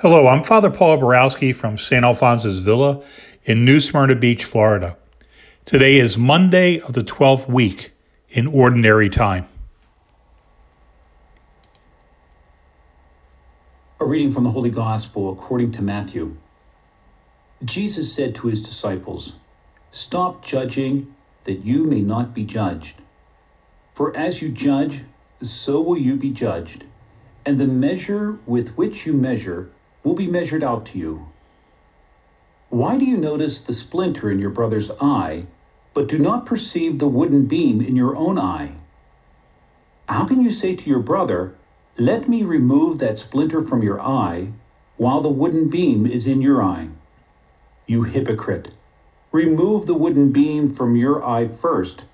Hello, I'm Father Paul Borowski from St. Alphonsus Villa in New Smyrna Beach, Florida. Today is Monday of the 12th week in Ordinary Time. A reading from the Holy Gospel according to Matthew. Jesus said to his disciples, Stop judging, that you may not be judged. For as you judge, so will you be judged, and the measure with which you measure will be measured out to you. Why do you notice the splinter in your brother's eye, but do not perceive the wooden beam in your own eye? How can you say to your brother, Let me remove that splinter from your eye, while the wooden beam is in your eye? You hypocrite! Remove the wooden beam from your eye first.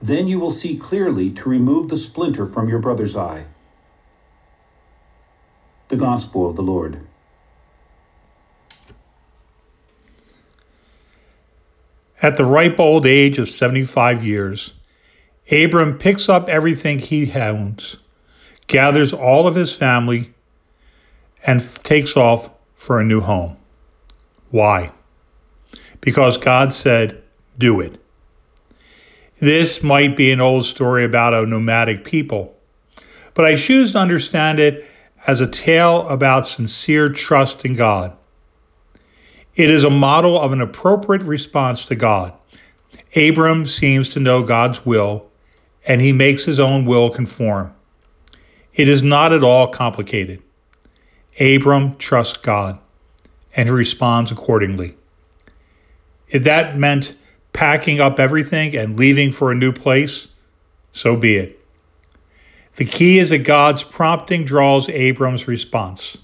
Then you will see clearly to remove the splinter from your brother's eye. The Gospel of the Lord. At the ripe old age of 75 years, Abram picks up everything he owns, gathers all of his family, and takes off for a new home. Why? Because God said, do it. This might be an old story about a nomadic people, but I choose to understand it as a tale about sincere trust in God. It is a model of an appropriate response to God. Abram seems to know God's will, and he makes his own will conform. It is not at all complicated. Abram trusts God, and he responds accordingly. If that meant packing up everything and leaving for a new place, so be it. The key is that God's prompting draws Abram's response.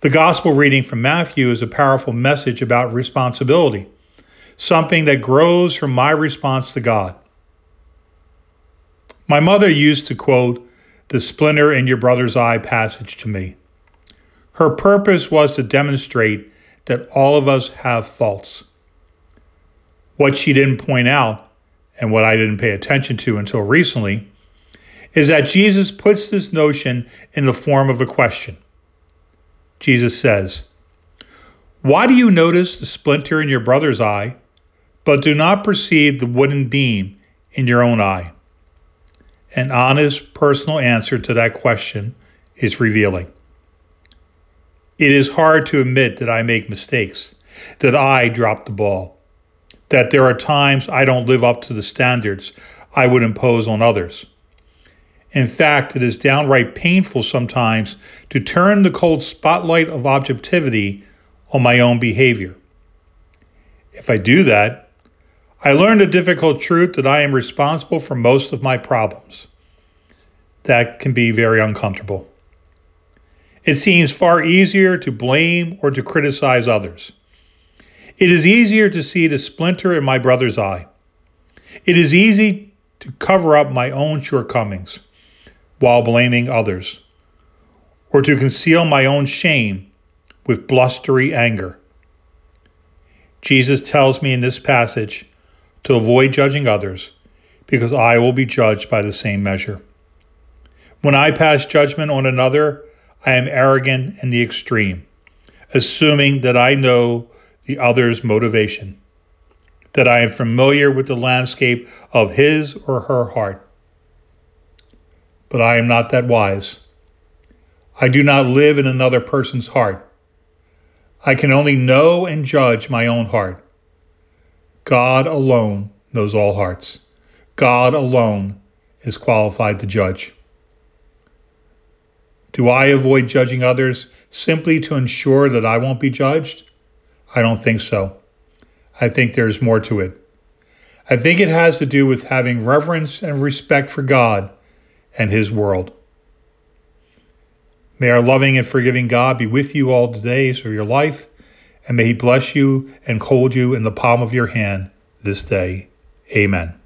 The gospel reading from Matthew is a powerful message about responsibility, something that grows from my response to God. My mother used to quote the splinter in your brother's eye passage to me. Her purpose was to demonstrate that all of us have faults. What she didn't point out, and what I didn't pay attention to until recently, is that Jesus puts this notion in the form of a question. Jesus says, Why do you notice the splinter in your brother's eye, but do not perceive the wooden beam in your own eye? An honest, personal answer to that question is revealing. It is hard to admit that I make mistakes, that I drop the ball, that there are times I don't live up to the standards I would impose on others. In fact, it is downright painful sometimes to turn the cold spotlight of objectivity on my own behavior. If I do that, I learn the difficult truth that I am responsible for most of my problems. That can be very uncomfortable. It seems far easier to blame or to criticize others. It is easier to see the splinter in my brother's eye. It is easy to cover up my own shortcomings while blaming others, or to conceal my own shame with blustery anger. Jesus tells me in this passage to avoid judging others because I will be judged by the same measure. When I pass judgment on another, I am arrogant in the extreme, assuming that I know the other's motivation, that I am familiar with the landscape of his or her heart but I am not that wise. I do not live in another person's heart. I can only know and judge my own heart. God alone knows all hearts. God alone is qualified to judge. Do I avoid judging others simply to ensure that I won't be judged? I don't think so. I think there's more to it. I think it has to do with having reverence and respect for God and His world. May our loving and forgiving God be with you all the days of your life, and may He bless you and hold you in the palm of your hand this day. Amen.